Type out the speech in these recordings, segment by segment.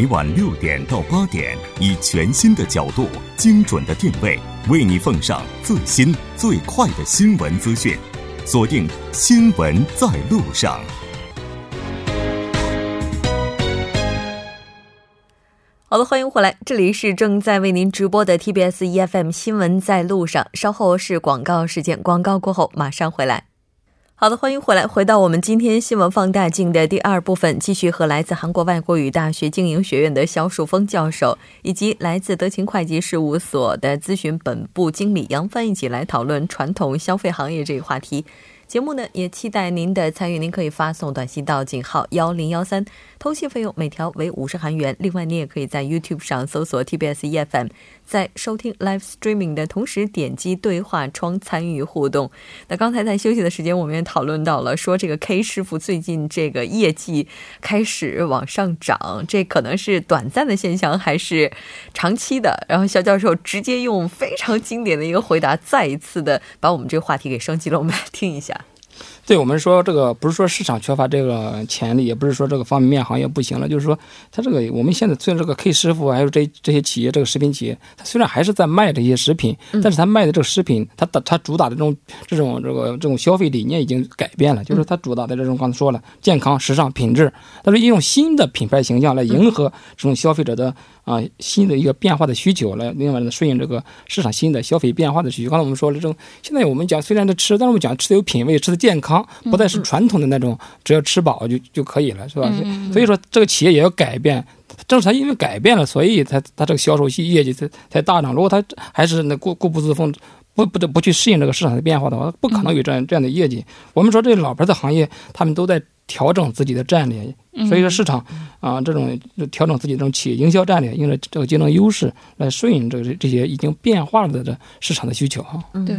每晚六点到八点，以全新的角度、精准的定位，为你奉上最新最快的新闻资讯。锁定《新闻在路上》。好的，欢迎回来，这里是正在为您直播的 TBS EFM 新闻在路上。稍后是广告时间，广告过后马上回来。好的，欢迎回来，回到我们今天新闻放大镜的第二部分，继续和来自韩国外国语大学经营学院的肖树峰教授，以及来自德勤会计事务所的咨询本部经理杨帆一起来讨论传统消费行业这一话题。节目呢，也期待您的参与。您可以发送短信到井号幺零幺三，通信费用每条为五十韩元。另外，你也可以在 YouTube 上搜索 TBS EFM。在收听 live streaming 的同时，点击对话窗参与互动。那刚才在休息的时间，我们也讨论到了，说这个 K 师傅最近这个业绩开始往上涨，这可能是短暂的现象还是长期的？然后肖教授直接用非常经典的一个回答，再一次的把我们这个话题给升级了。我们来听一下。对我们说，这个不是说市场缺乏这个潜力，也不是说这个方便面行业不行了，就是说，它这个我们现在虽然这个 K 师傅还有这这些企业，这个食品企业，它虽然还是在卖这些食品，但是它卖的这个食品，它的它主打的这种这种这个这种消费理念已经改变了，就是它主打的这种刚才说了健康、时尚、品质，它是一种新的品牌形象来迎合这种消费者的。啊，新的一个变化的需求来，另外呢，顺应这个市场新的消费变化的需求。刚才我们说了，这种现在我们讲虽然在吃，但是我们讲吃的有品位，吃的健康，不再是传统的那种只要吃饱就就可以了，是吧？所以说这个企业也要改变，正是它因为改变了，所以它它这个销售业绩才才大涨。如果它还是那固固步自封，不不得不去适应这个市场的变化的话，不可能有这样这样的业绩。我们说这老牌的行业，他们都在调整自己的战略。所以说市场啊，这种调整自己这种企业营销战略，用了这个竞争优势来顺应这个这些已经变化了的这市场的需求哈。对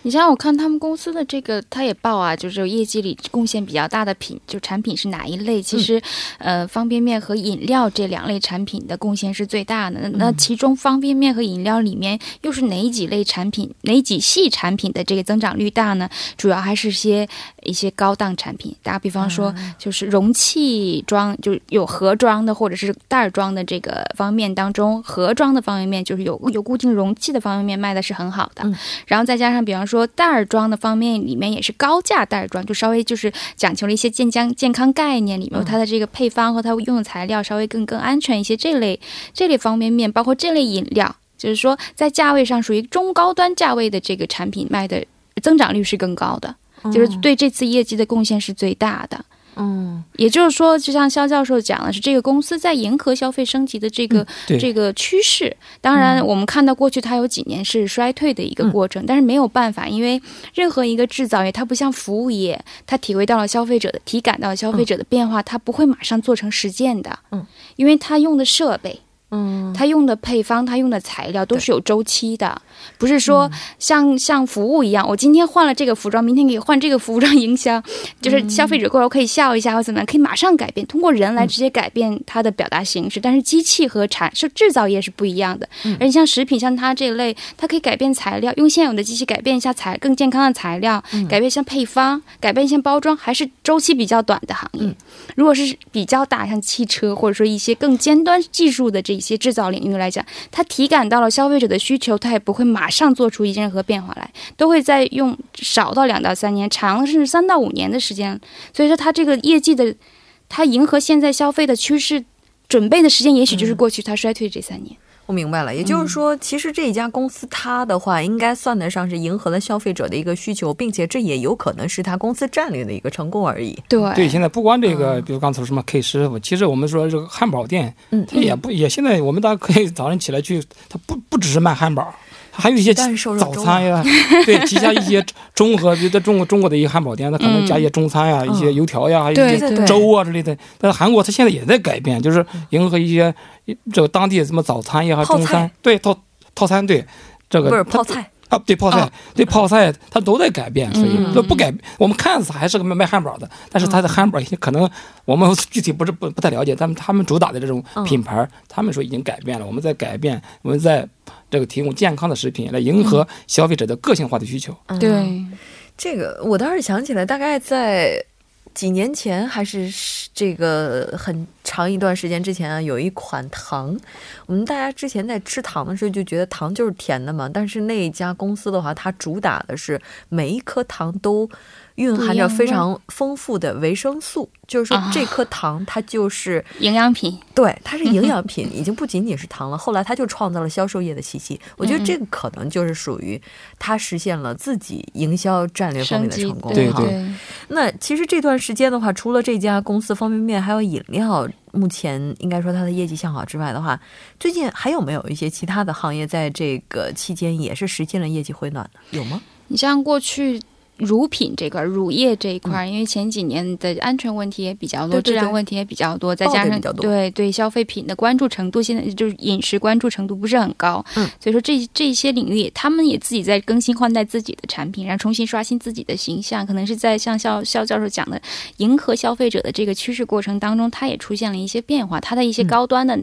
你像我看他们公司的这个，他也报啊，就是业绩里贡献比较大的品，就产品是哪一类？其实，呃，方便面和饮料这两类产品的贡献是最大的。那其中方便面和饮料里面又是哪几类产品、哪几系产品的这个增长率大呢？主要还是些一些高档产品，打比方说就是容器。装就有盒装的或者是袋装的这个方便面当中，盒装的方便面就是有有固定容器的方便面卖的是很好的。然后再加上比方说袋装的方便面里面也是高价袋装，就稍微就是讲求了一些健康健康概念，里面它的这个配方和它用的材料稍微更更安全一些。这类这类方便面包括这类饮料，就是说在价位上属于中高端价位的这个产品卖的增长率是更高的，就是对这次业绩的贡献是最大的。嗯，也就是说，就像肖教授讲的是，这个公司在迎合消费升级的这个这个趋势。当然，我们看到过去它有几年是衰退的一个过程，但是没有办法，因为任何一个制造业，它不像服务业，它体会到了消费者的体感到了消费者的变化，它不会马上做成实践的。嗯，因为它用的设备。嗯，他用的配方，它用的材料都是有周期的，不是说像像服务一样，我今天换了这个服装，明天可以换这个服装营销，就是消费者过来可以笑一下或怎么样，可以马上改变，通过人来直接改变它的表达形式。但是机器和产是制造业是不一样的，而且像食品像它这一类，它可以改变材料，用现有的机器改变一下材更健康的材料，改变一下配方，改变一下包装，还是周期比较短的行业。如果是比较大，像汽车或者说一些更尖端技术的这。一些制造领域来讲，它体感到了消费者的需求，它也不会马上做出一任何变化来，都会在用少到两到三年，长甚至三到五年的时间。所以说，它这个业绩的，它迎合现在消费的趋势，准备的时间也许就是过去它衰退这三年。我明白了，也就是说，其实这一家公司它的话，应该算得上是迎合了消费者的一个需求，并且这也有可能是它公司战略的一个成功而已。对对，现在不光这个，比如刚才说什么 K 师傅，其实我们说这个汉堡店，嗯，它也不也现在我们大家可以早上起来去，它不不只是卖汉堡。还有一些早餐呀，对，旗下一些综合，比如在中国中国的一个汉堡店，它可能加一些中餐呀，一些油条呀，一些粥啊之类的。但是韩国它现在也在改变，就是迎合一些这个当地什么早餐呀、中餐，对套套餐，对这个不是泡菜。啊，对泡菜，对泡菜，它都在改变，所以都不改。我们看似还是个卖卖汉堡的，但是它的汉堡可能我们 具体不是不不太了解。他们他们主打的这种品牌，他们说已经改变了。我们在改变，我们在这个提供健康的食品来迎合消费者的个性化的需求。对，这个我倒是想起来，大概在。几年前还是这个很长一段时间之前啊，有一款糖，我们大家之前在吃糖的时候就觉得糖就是甜的嘛，但是那一家公司的话，它主打的是每一颗糖都。蕴含着非常丰富的维生素，就是说这颗糖它就是 营养品，对，它是营养品，已经不仅仅是糖了。后来它就创造了销售业的奇迹，我觉得这个可能就是属于它实现了自己营销战略方面的成功。对对。那其实这段时间的话，除了这家公司方便面还有饮料，目前应该说它的业绩向好之外的话，最近还有没有一些其他的行业在这个期间也是实现了业绩回暖的？有吗？你像过去。乳品这块，乳液这一块，因为前几年的安全问题也比较多，质量问题也比较多，再加上对对消费品的关注程度，现在就是饮食关注程度不是很高，嗯，所以说这这些领域，他们也自己在更新换代自己的产品，然后重新刷新自己的形象，可能是在像肖肖教授讲的，迎合消费者的这个趋势过程当中，它也出现了一些变化，它的一些高端的。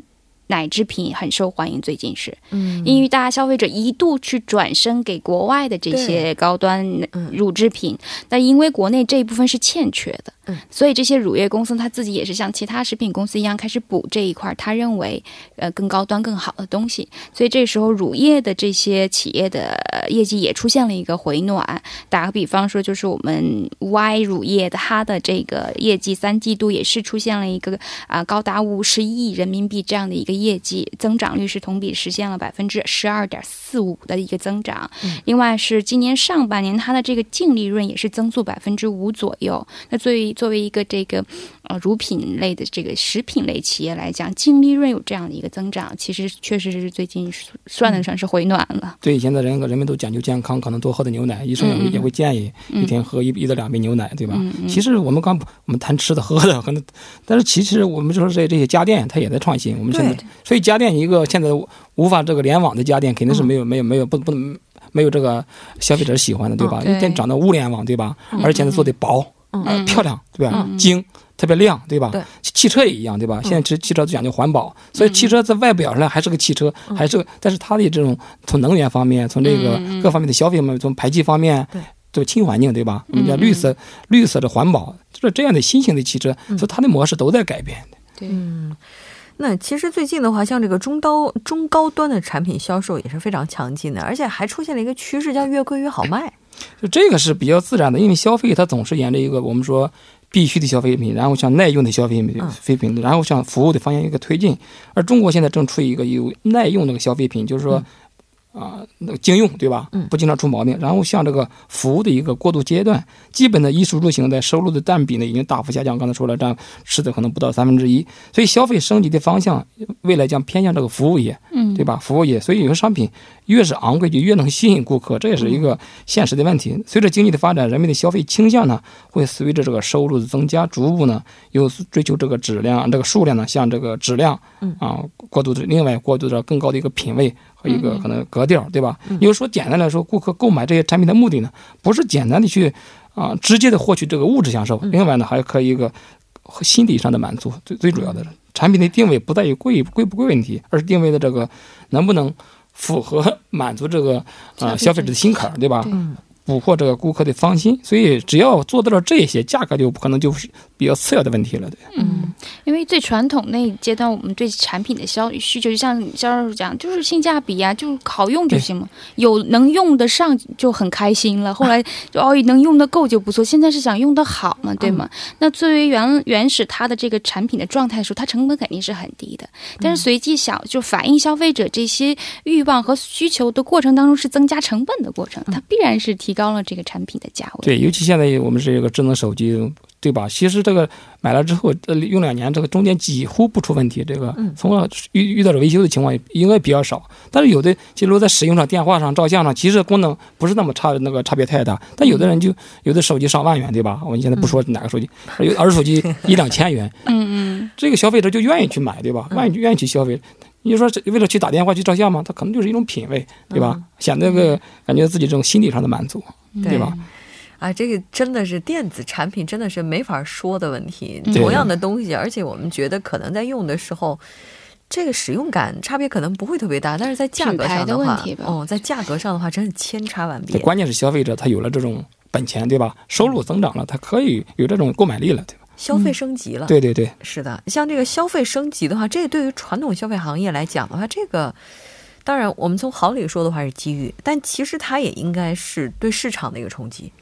奶制品很受欢迎，最近是，嗯，因为大家消费者一度去转身给国外的这些高端乳制品，但因为国内这一部分是欠缺的。嗯所以这些乳业公司他自己也是像其他食品公司一样开始补这一块，他认为呃更高端更好的东西。所以这时候乳业的这些企业的业绩也出现了一个回暖。打个比方说，就是我们 Y 乳业的它的这个业绩三季度也是出现了一个啊高达五十亿人民币这样的一个业绩增长率，是同比实现了百分之十二点四五的一个增长。另外是今年上半年它的这个净利润也是增速百分之五左右。那作为作为一个这个呃乳品类的这个食品类企业来讲，净利润有这样的一个增长，其实确实是最近算得上是回暖了。对，现在人人们都讲究健康，可能多喝点牛奶，医生也也会建议一天喝一一到两杯牛奶，对吧？其实我们刚我们谈吃的喝的，可能，但是其实我们就说这这些家电，它也在创新。我们现在所以家电一个现在无法这个联网的家电，肯定是没有没有没有不不能没有这个消费者喜欢的，对吧？一天长到物联网，对吧？而且呢做的薄。嗯，漂亮，对吧？精，特别亮，对吧？对，汽车也一样，对吧？现在其实汽车都讲究环保，所以汽车在外表上还是个汽车，还是，但是它的这种从能源方面，从这个各方面的消费方面，从排气方面，对，轻环境，对吧？我们叫绿色，绿色的环保，就是这样的新型的汽车，所以它的模式都在改变的。对，嗯，那其实最近的话，像这个中高中高端的产品销售也是非常强劲的，而且还出现了一个趋势，叫越贵越好卖。就这个是比较自然的，因为消费它总是沿着一个我们说必须的消费品，然后向耐用的消费品、废品，然后向服务的方向一个推进。而中国现在正处于一个有耐用那个消费品，就是说。啊，那个经用对吧？不经常出毛病。然后像这个服务的一个过渡阶段，基本的衣食住行在收入的占比呢已经大幅下降。刚才说了，占吃的可能不到三分之一。所以消费升级的方向，未来将偏向这个服务业，嗯，对吧？服务业。所以有些商品越是昂贵，就越能吸引顾客，这也是一个现实的问题。随着经济的发展，人们的消费倾向呢，会随着这个收入的增加，逐步呢又追求这个质量，这个数量呢向这个质量，啊，过渡的另外过渡到更高的一个品位。和一个可能格调，对吧？有说简单来说，顾客购买这些产品的目的呢，不是简单的去啊直接的获取这个物质享受，另外呢，还可以一个心理上的满足。最最主要的产品的定位不在于贵贵不贵问题，而是定位的这个能不能符合满足这个啊消费者的心坎，对吧？捕获这个顾客的芳心，所以只要做到了这些，价格就可能就是比较次要的问题了，对。嗯，因为最传统那阶段，我们对产品的消需求，就像销售讲，就是性价比啊，就是好用就行嘛，有能用得上就很开心了。后来就哦，能用得够就不错。现在是想用得好嘛，对吗？那作为原原始它的这个产品的状态的时候，它成本肯定是很低的。但是随即想就反映消费者这些欲望和需求的过程当中，是增加成本的过程，它必然是提。高了这个产品的价位，对，尤其现在我们是一个智能手机，对吧？其实这个买了之后，呃，用两年，这个中间几乎不出问题。这个从遇遇到了维修的情况应该比较少，但是有的，其实，在使用上、电话上、照相上，其实功能不是那么差，那个差别太大。但有的人就有的手机上万元，对吧？我们现在不说哪个手机，有二手手机一两千元，嗯嗯，这个消费者就愿意去买，对吧？愿意愿意去消费。你说为了去打电话去照相吗？他可能就是一种品味，对吧？显得个感觉自己这种心理上的满足，对吧？啊，这个真的是电子产品，真的是没法说的问题。同样的东西，而且我们觉得可能在用的时候，这个使用感差别可能不会特别大，但是在价格上的话，哦，在价格上的话，真是千差万别。关键是消费者他有了这种本钱，对吧？收入增长了，他可以有这种购买力了，对吧？消费升级了，对对对，是的。像这个消费升级的话，这对于传统消费行业来讲的话，这个当然我们从好里说的话是机遇，但其实它也应该是对市场的一个冲击。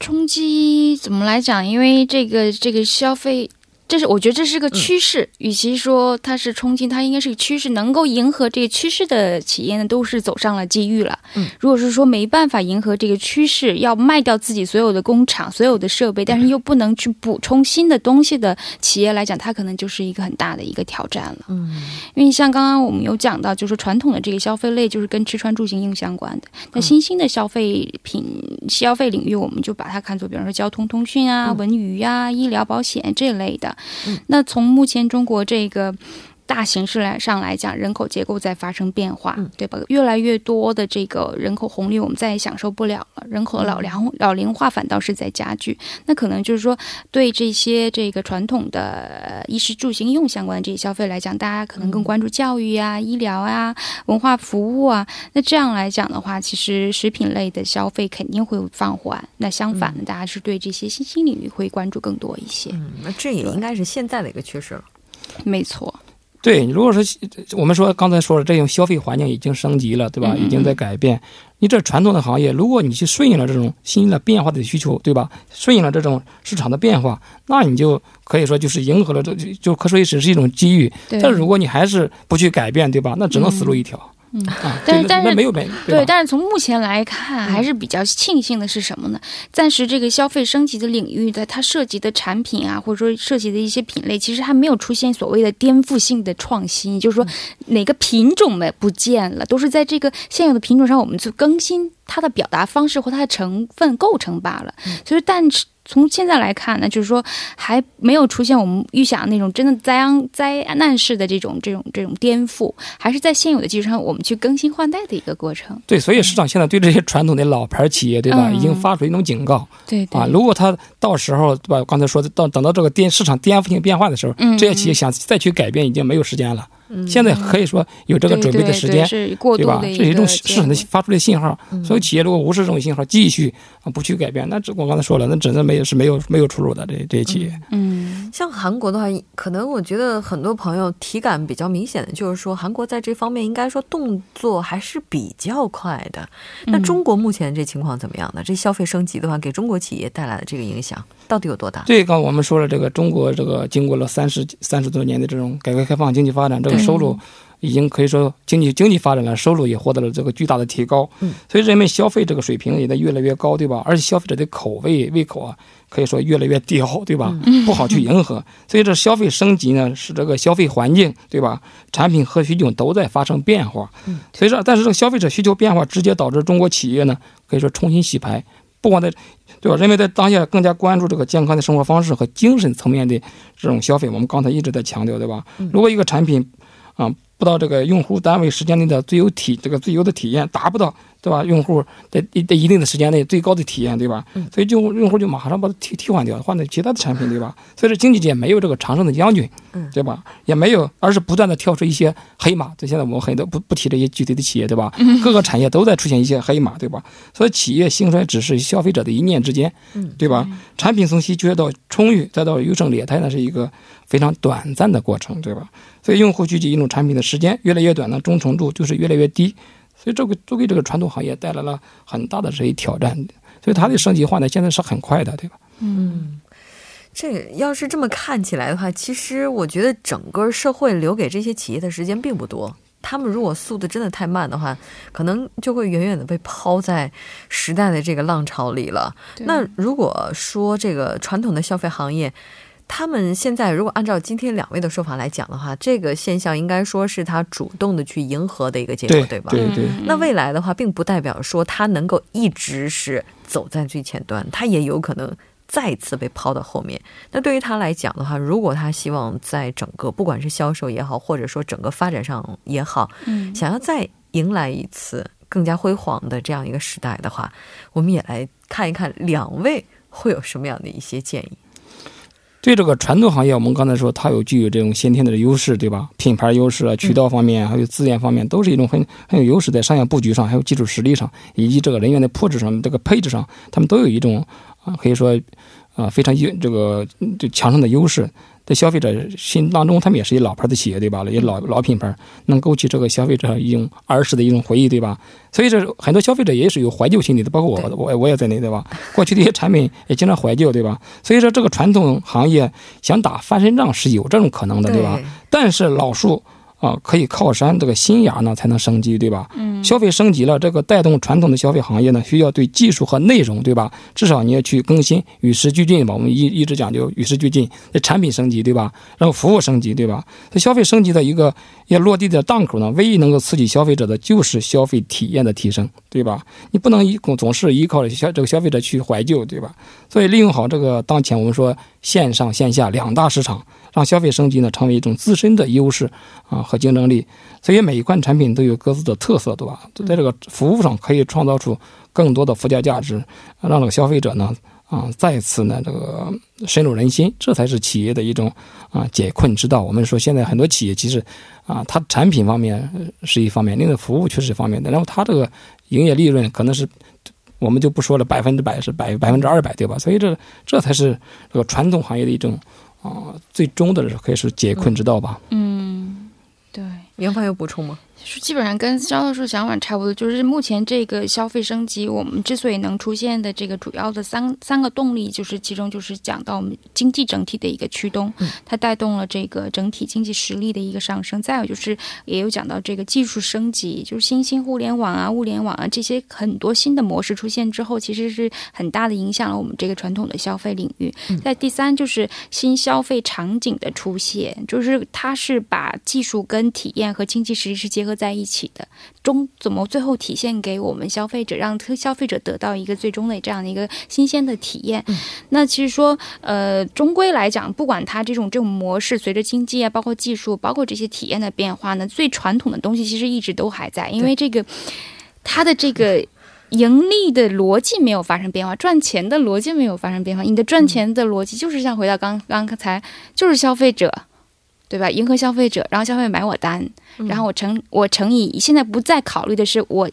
冲击怎么来讲？因为这个这个消费。这是我觉得这是个趋势，与其说它是冲击，它应该是个趋势。能够迎合这个趋势的企业呢，都是走上了机遇了。嗯，如果是说没办法迎合这个趋势，要卖掉自己所有的工厂、所有的设备，但是又不能去补充新的东西的企业来讲，它可能就是一个很大的一个挑战了。嗯，因为像刚刚我们有讲到，就是传统的这个消费类就是跟吃穿住行硬相关的，那新兴的消费品消费领域，我们就把它看作，比方说交通通讯啊、文娱啊、医疗保险这类的。那从目前中国这个大形势来上来讲，人口结构在发生变化，对吧？越来越多的这个人口红利，我们再也享受不了了。人口的老龄老龄化反倒是在加剧。那可能就是说，对这些这个传统的衣食住行用相关的这些消费来讲，大家可能更关注教育啊、医疗啊、文化服务啊。那这样来讲的话，其实食品类的消费肯定会放缓。那相反的，大家是对这些新兴领域会关注更多一些。嗯，那这也应该是现在的一个趋势了。没错。对，如果说我们说刚才说了这种消费环境已经升级了，对吧？已经在改变。你这传统的行业，如果你去顺应了这种新的变化的需求，对吧？顺应了这种市场的变化，那你就可以说就是迎合了这就可说只是一种机遇。但是如果你还是不去改变，对吧？那只能死路一条。嗯，但是但是没有没对，但是从目前来看，还是比较庆幸的是什么呢？暂时这个消费升级的领域在它涉及的产品啊，或者说涉及的一些品类，其实还没有出现所谓的颠覆性的创新，就是说哪个品种没不见了，都是在这个现有的品种上，我们去更新它的表达方式或它的成分构成罢了。所以，但是。从现在来看呢，就是说还没有出现我们预想那种真的灾灾难式的这种这种这种颠覆，还是在现有的基础上我们去更新换代的一个过程。对，所以市场现在对这些传统的老牌企业，对吧，已经发出一种警告。对啊，如果他到时候对吧，刚才说的到等到这个颠市场颠覆性变化的时候，这些企业想再去改变已经没有时间了。现在可以说有这个准备的时间，对吧？这是一种市场的发出的信号。所以企业如果无视这种信号，继续啊不去改变，那这我刚才说了，那真的没有是没有没有出路的。这这些企业，嗯，像韩国的话，可能我觉得很多朋友体感比较明显的就是说，韩国在这方面应该说动作还是比较快的。那中国目前这情况怎么样呢？这消费升级的话，给中国企业带来的这个影响到底有多大？对，刚我们说了，这个中国这个经过了三十三十多年的这种改革开放经济发展，这个。收入已经可以说经济经济发展了，收入也获得了这个巨大的提高。嗯，所以人们消费这个水平也在越来越高，对吧？而且消费者的口味胃口啊，可以说越来越刁，对吧？不好去迎合。所以这消费升级呢，使这个消费环境，对吧？产品和需求都在发生变化。嗯，所以说，但是这个消费者需求变化，直接导致中国企业呢，可以说重新洗牌。不光在，对吧？人们在当下更加关注这个健康的生活方式和精神层面的这种消费。我们刚才一直在强调，对吧？如果一个产品，啊，不到这个用户单位时间内的最优体，这个最优的体验达不到。对吧？用户在一在一定的时间内最高的体验，对吧？所以就用户就马上把它替替换掉，换成其他的产品，对吧？所以说经济界没有这个长胜的将军，对吧？也没有，而是不断的跳出一些黑马。就现在我们很多不不提这些具体的企业，对吧？各个产业都在出现一些黑马，对吧？所以企业兴衰只是消费者的一念之间，对吧？产品从稀缺到充裕，再到优胜劣汰，那是一个非常短暂的过程，对吧？所以用户聚集一种产品的时间越来越短呢，忠诚度就是越来越低。所以这个都给这个传统行业带来了很大的这一挑战，所以它的升级化呢现在是很快的，对吧？嗯，这要是这么看起来的话，其实我觉得整个社会留给这些企业的时间并不多。他们如果速度真的太慢的话，可能就会远远的被抛在时代的这个浪潮里了。那如果说这个传统的消费行业，他们现在如果按照今天两位的说法来讲的话，这个现象应该说是他主动的去迎合的一个结果，对吧？对对。那未来的话，并不代表说他能够一直是走在最前端，他也有可能再次被抛到后面。那对于他来讲的话，如果他希望在整个不管是销售也好，或者说整个发展上也好，嗯，想要再迎来一次更加辉煌的这样一个时代的话，我们也来看一看两位会有什么样的一些建议。对这个传统行业，我们刚才说它有具有这种先天的优势，对吧？品牌优势啊，渠道方面，还有资源方面，都是一种很很有优势，在商业布局上，还有技术实力上，以及这个人员的配置上，这个配置上，他们都有一种啊，可以说啊非常优这个就强盛的优势。在消费者心当中，他们也是一老牌的企业，对吧？也老老品牌，能勾起这个消费者一种儿时的一种回忆，对吧？所以这很多消费者也是有怀旧心理的，包括我，我我也在内，对吧？过去的一些产品也经常怀旧，对吧？所以说，这个传统行业想打翻身仗是有这种可能的，对吧？但是老树。啊，可以靠山这个新芽呢才能升级，对吧？嗯，消费升级了，这个带动传统的消费行业呢，需要对技术和内容，对吧？至少你要去更新，与时俱进吧。我们一一直讲究与时俱进，这产品升级，对吧？然后服务升级，对吧？这消费升级的一个要落地的档口呢，唯一能够刺激消费者的就是消费体验的提升，对吧？你不能依总是依靠消这个消费者去怀旧，对吧？所以利用好这个当前我们说线上线下两大市场。让消费升级呢成为一种自身的优势啊和竞争力，所以每一款产品都有各自的特色，对吧？在这个服务上可以创造出更多的附加价值，让这个消费者呢啊再次呢这个深入人心，这才是企业的一种啊解困之道。我们说现在很多企业其实啊它产品方面是一方面，另外服务却是一方面的，然后它这个营业利润可能是我们就不说了百分之百是百百分之二百，对吧？所以这这才是这个传统行业的一种。啊，最终的可以是解困之道吧。嗯，对。袁芳有补充吗？是基本上跟肖教授想法差不多，就是目前这个消费升级，我们之所以能出现的这个主要的三三个动力，就是其中就是讲到我们经济整体的一个驱动，它带动了这个整体经济实力的一个上升。再有就是也有讲到这个技术升级，就是新兴互联网啊、物联网啊这些很多新的模式出现之后，其实是很大的影响了我们这个传统的消费领域。在第三就是新消费场景的出现，就是它是把技术跟体验和经济实力是结合。在一起的中怎么最后体现给我们消费者，让消费者得到一个最终的这样的一个新鲜的体验？那其实说，呃，终归来讲，不管它这种这种模式，随着经济啊，包括技术，包括这些体验的变化呢，最传统的东西其实一直都还在，因为这个它的这个盈利的逻辑没有发生变化，赚钱的逻辑没有发生变化。你的赚钱的逻辑就是像回到刚刚才，就是消费者。对吧？迎合消费者，然后消费者买我单，然后我乘我乘以现在不再考虑的是我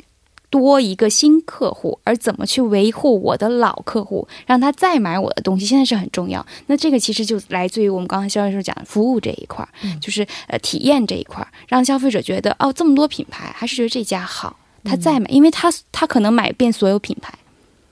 多一个新客户，而怎么去维护我的老客户，让他再买我的东西，现在是很重要。那这个其实就来自于我们刚才销售时候讲的服务这一块，就是呃体验这一块，让消费者觉得哦这么多品牌还是觉得这家好，他再买，因为他他可能买遍所有品牌。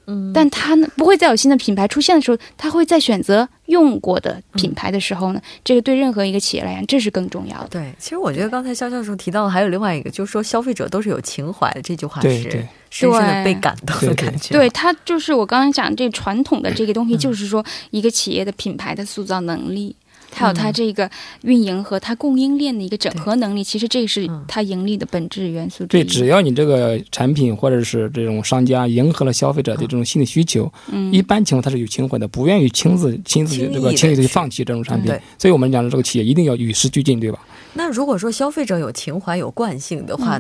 嗯，但他呢不会再有新的品牌出现的时候，他会再选择用过的品牌的时候呢，这个对任何一个企业来讲，这是更重要的。对，其实我觉得刚才肖教授提到的还有另外一个，就是说消费者都是有情怀的，这句话是深深的被感动的感觉。对他就是我刚刚讲这传统的这个东西，就是说一个企业的品牌的塑造能力。还有它这个运营和它供应链的一个整合能力，其实这是它盈利的本质元素。对，只要你这个产品或者是这种商家迎合了消费者的这种新的需求，嗯，一般情况它是有情怀的，不愿意亲自亲自这个轻易的去放弃这种产品。对，所以我们讲的这个企业一定要与时俱进，对吧？那如果说消费者有情怀、有惯性的话，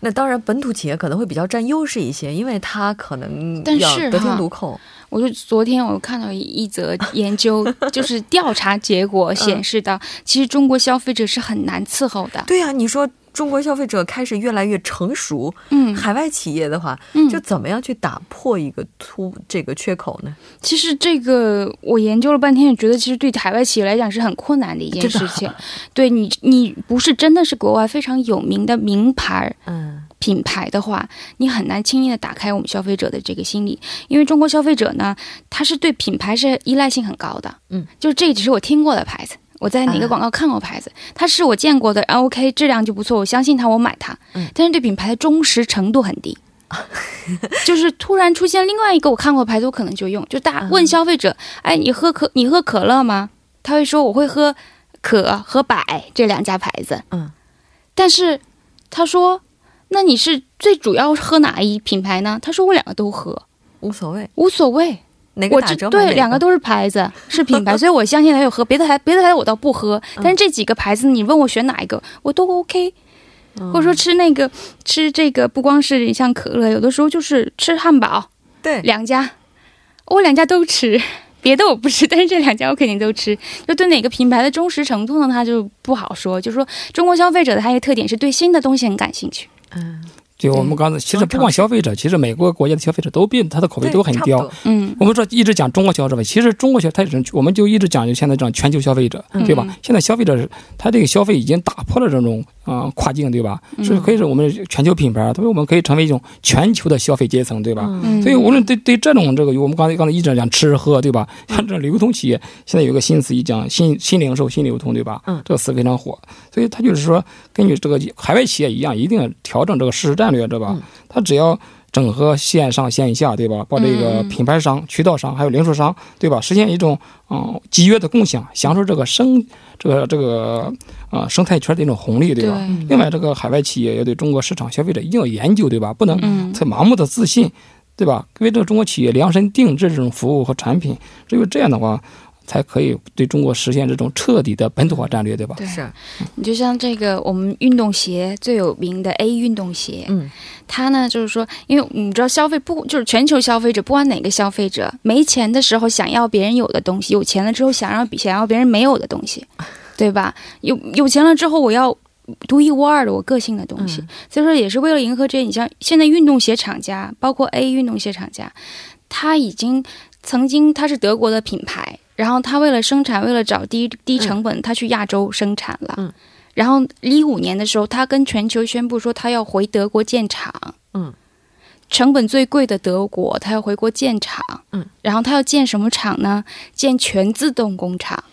那当然本土企业可能会比较占优势一些，因为它可能要得天独厚。我就昨天我看到一则研究，就是调查结果显示到，其实中国消费者是很难伺候的。对呀，你说中国消费者开始越来越成熟，嗯，海外企业的话，嗯，就怎么样去打破一个突这个缺口呢？其实这个我研究了半天，也觉得其实对海外企业来讲是很困难的一件事情。对你，你不是真的是国外非常有名的名牌，嗯。品牌的话，你很难轻易的打开我们消费者的这个心理，因为中国消费者呢，他是对品牌是依赖性很高的。嗯，就是这只是我听过的牌子，我在哪个广告看过牌子，它是我见过的，OK，质量就不错，我相信它，我买它。嗯，但是对品牌的忠实程度很低，就是突然出现另外一个我看过牌子，我可能就用。就大问消费者，哎，你喝可你喝可乐吗？他会说我会喝可和百这两家牌子。嗯，但是他说。那你是最主要喝哪一品牌呢？他说我两个都喝，无所谓，无所谓，哪个打折对，两个都是牌子，是品牌，所以我相信他有喝。别的牌，别的牌我倒不喝，但是这几个牌子，你问我选哪一个，我都 OK。或者说吃那个吃这个，不光是像可乐，有的时候就是吃汉堡，对，两家，我两家都吃。别的我不吃，但是这两家我肯定都吃。就对哪个品牌的忠实程度呢，它就不好说。就是说，中国消费者的还有一个特点是对新的东西很感兴趣。嗯，就我们刚才，其实不光消费者，其实每个国家的消费者都变，他的口碑都很刁。嗯我们说一直讲中国消费者，其实中国消费者我们就一直讲究现在这种全球消费者，对吧？现在消费者是他这个消费已经打破了这种啊、呃跨境，对吧？是可以是我们全球品牌，所以我们可以成为一种全球的消费阶层，对吧？嗯，所以无论对对这种这个，我们刚才刚才一直讲吃喝，对吧？像这种流通企业，现在有个新词一讲新新零售、新流通，对吧？嗯这个词非常火。所以它就是说，根据这个海外企业一样，一定要调整这个实施战略，对吧？它只要整合线上线下，对吧？把这个品牌商、渠道商还有零售商，对吧？实现一种嗯集约的共享，享受这个生这个这个啊、生态圈的一种红利，对吧？对另外，这个海外企业要对中国市场消费者一定要研究，对吧？不能嗯太盲目的自信，对吧？为这个中国企业量身定制这种服务和产品，只有这样的话，才可以对中国实现这种彻底的本土化战略，对吧？对是，你就像这个我们运动鞋最有名的 A 运动鞋，嗯它呢就是说，因为你知道消费不就是全球消费者，不管哪个消费者，没钱的时候想要别人有的东西，有钱了之后想让想要别人没有的东西，对吧？有有钱了之后我要。独一无二的我个性的东西，所以说也是为了迎合这些。你像现在运动鞋厂家，包括 A 运动鞋厂家，它已经曾经它是德国的品牌，然后他为了生产，为了找低低成本，他去亚洲生产了。嗯然后一五年的时候，他跟全球宣布说他要回德国建厂。嗯，成本最贵的德国，他要回国建厂。嗯，然后他要建什么厂呢？建全自动工厂。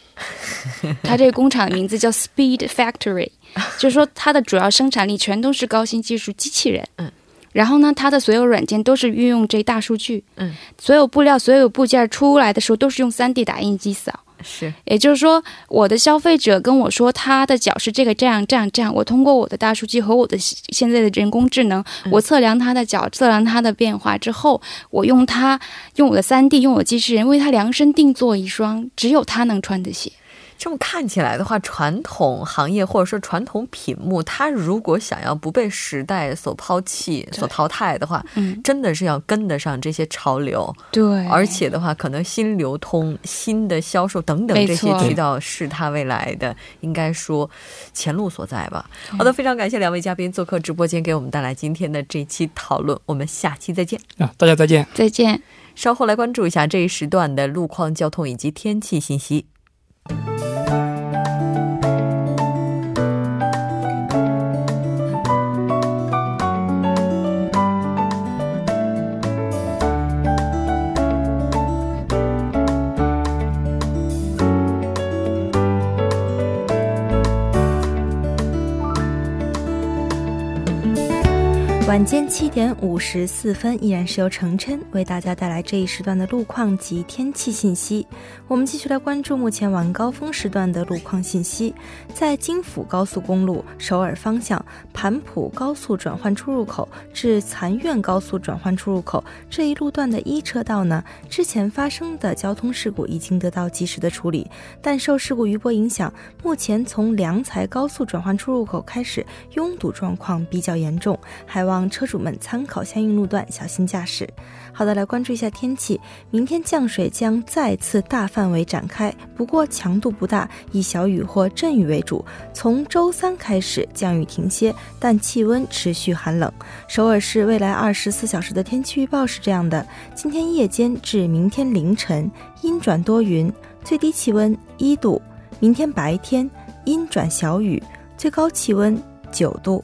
他这个工厂的名字叫 Speed Factory，就是说它的主要生产力全都是高新技术机器人。嗯。然后呢，它的所有软件都是运用这大数据，嗯，所有布料、所有部件出来的时候都是用 3D 打印机扫，是，也就是说，我的消费者跟我说他的脚是这个这样这样这样，我通过我的大数据和我的现在的人工智能，我测量他的脚，测量他的变化之后，我用他用我的三 D 用我的机器人为他量身定做一双只有他能穿的鞋。这么看起来的话，传统行业或者说传统品目，它如果想要不被时代所抛弃、所淘汰的话，嗯，真的是要跟得上这些潮流，对，而且的话，可能新流通、新的销售等等这些渠道是它未来的应该说前路所在吧。好的，非常感谢两位嘉宾做客直播间，给我们带来今天的这期讨论，我们下期再见。啊，大家再见。再见。稍后来关注一下这一时段的路况、交通以及天气信息。Bye. 晚间七点五十四分，依然是由程琛为大家带来这一时段的路况及天气信息。我们继续来关注目前晚高峰时段的路况信息。在京釜高速公路首尔方向盘浦高速转换出入口至残院高速转换出入口这一路段的一车道呢，之前发生的交通事故已经得到及时的处理，但受事故余波影响，目前从良才高速转换出入口开始拥堵状况比较严重，还望车主们参考相应路段，小心驾驶。好的，来关注一下天气。明天降水将再次大范围展开，不过强度不大，以小雨或阵雨为主。从周三开始降雨停歇，但气温持续寒冷。首尔市未来二十四小时的天气预报是这样的：今天夜间至明天凌晨阴转多云，最低气温一度；明天白天阴转小雨，最高气温九度。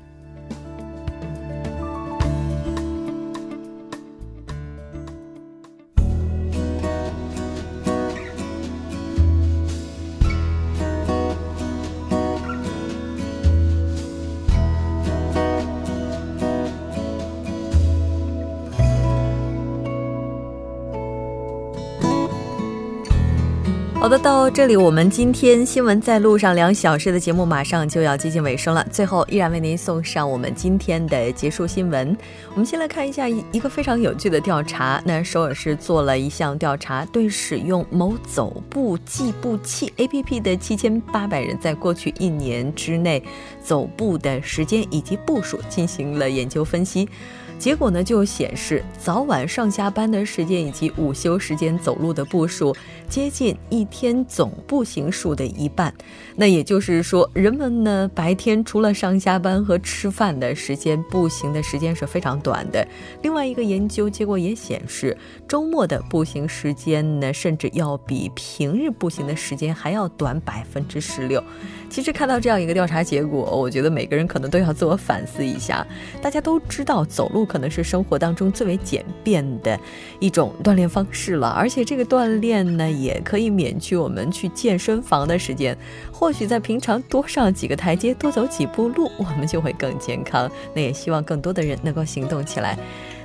好的，到这里我们今天新闻在路上两小时的节目马上就要接近尾声了。最后，依然为您送上我们今天的结束新闻。我们先来看一下一个非常有趣的调查。那首尔市做了一项调查，对使用某走步计步器 APP 的七千八百人，在过去一年之内走步的时间以及步数进行了研究分析。结果呢就显示早晚上下班的时间以及午休时间走路的步数接近一天总步行数的一半。那也就是说，人们呢白天除了上下班和吃饭的时间，步行的时间是非常短的。另外一个研究结果也显示，周末的步行时间呢，甚至要比平日步行的时间还要短百分之十六。其实看到这样一个调查结果，我觉得每个人可能都要自我反思一下。大家都知道，走路可能是生活当中最为简便的一种锻炼方式了，而且这个锻炼呢，也可以免去我们去健身房的时间。或许在平常多上几个台阶，多走几步路，我们就会更健康。那也希望更多的人能够行动起来。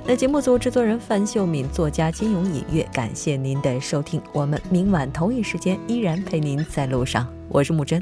那节目组制作人范秀敏，作家金勇隐月，感谢您的收听。我们明晚同一时间依然陪您在路上，我是木真。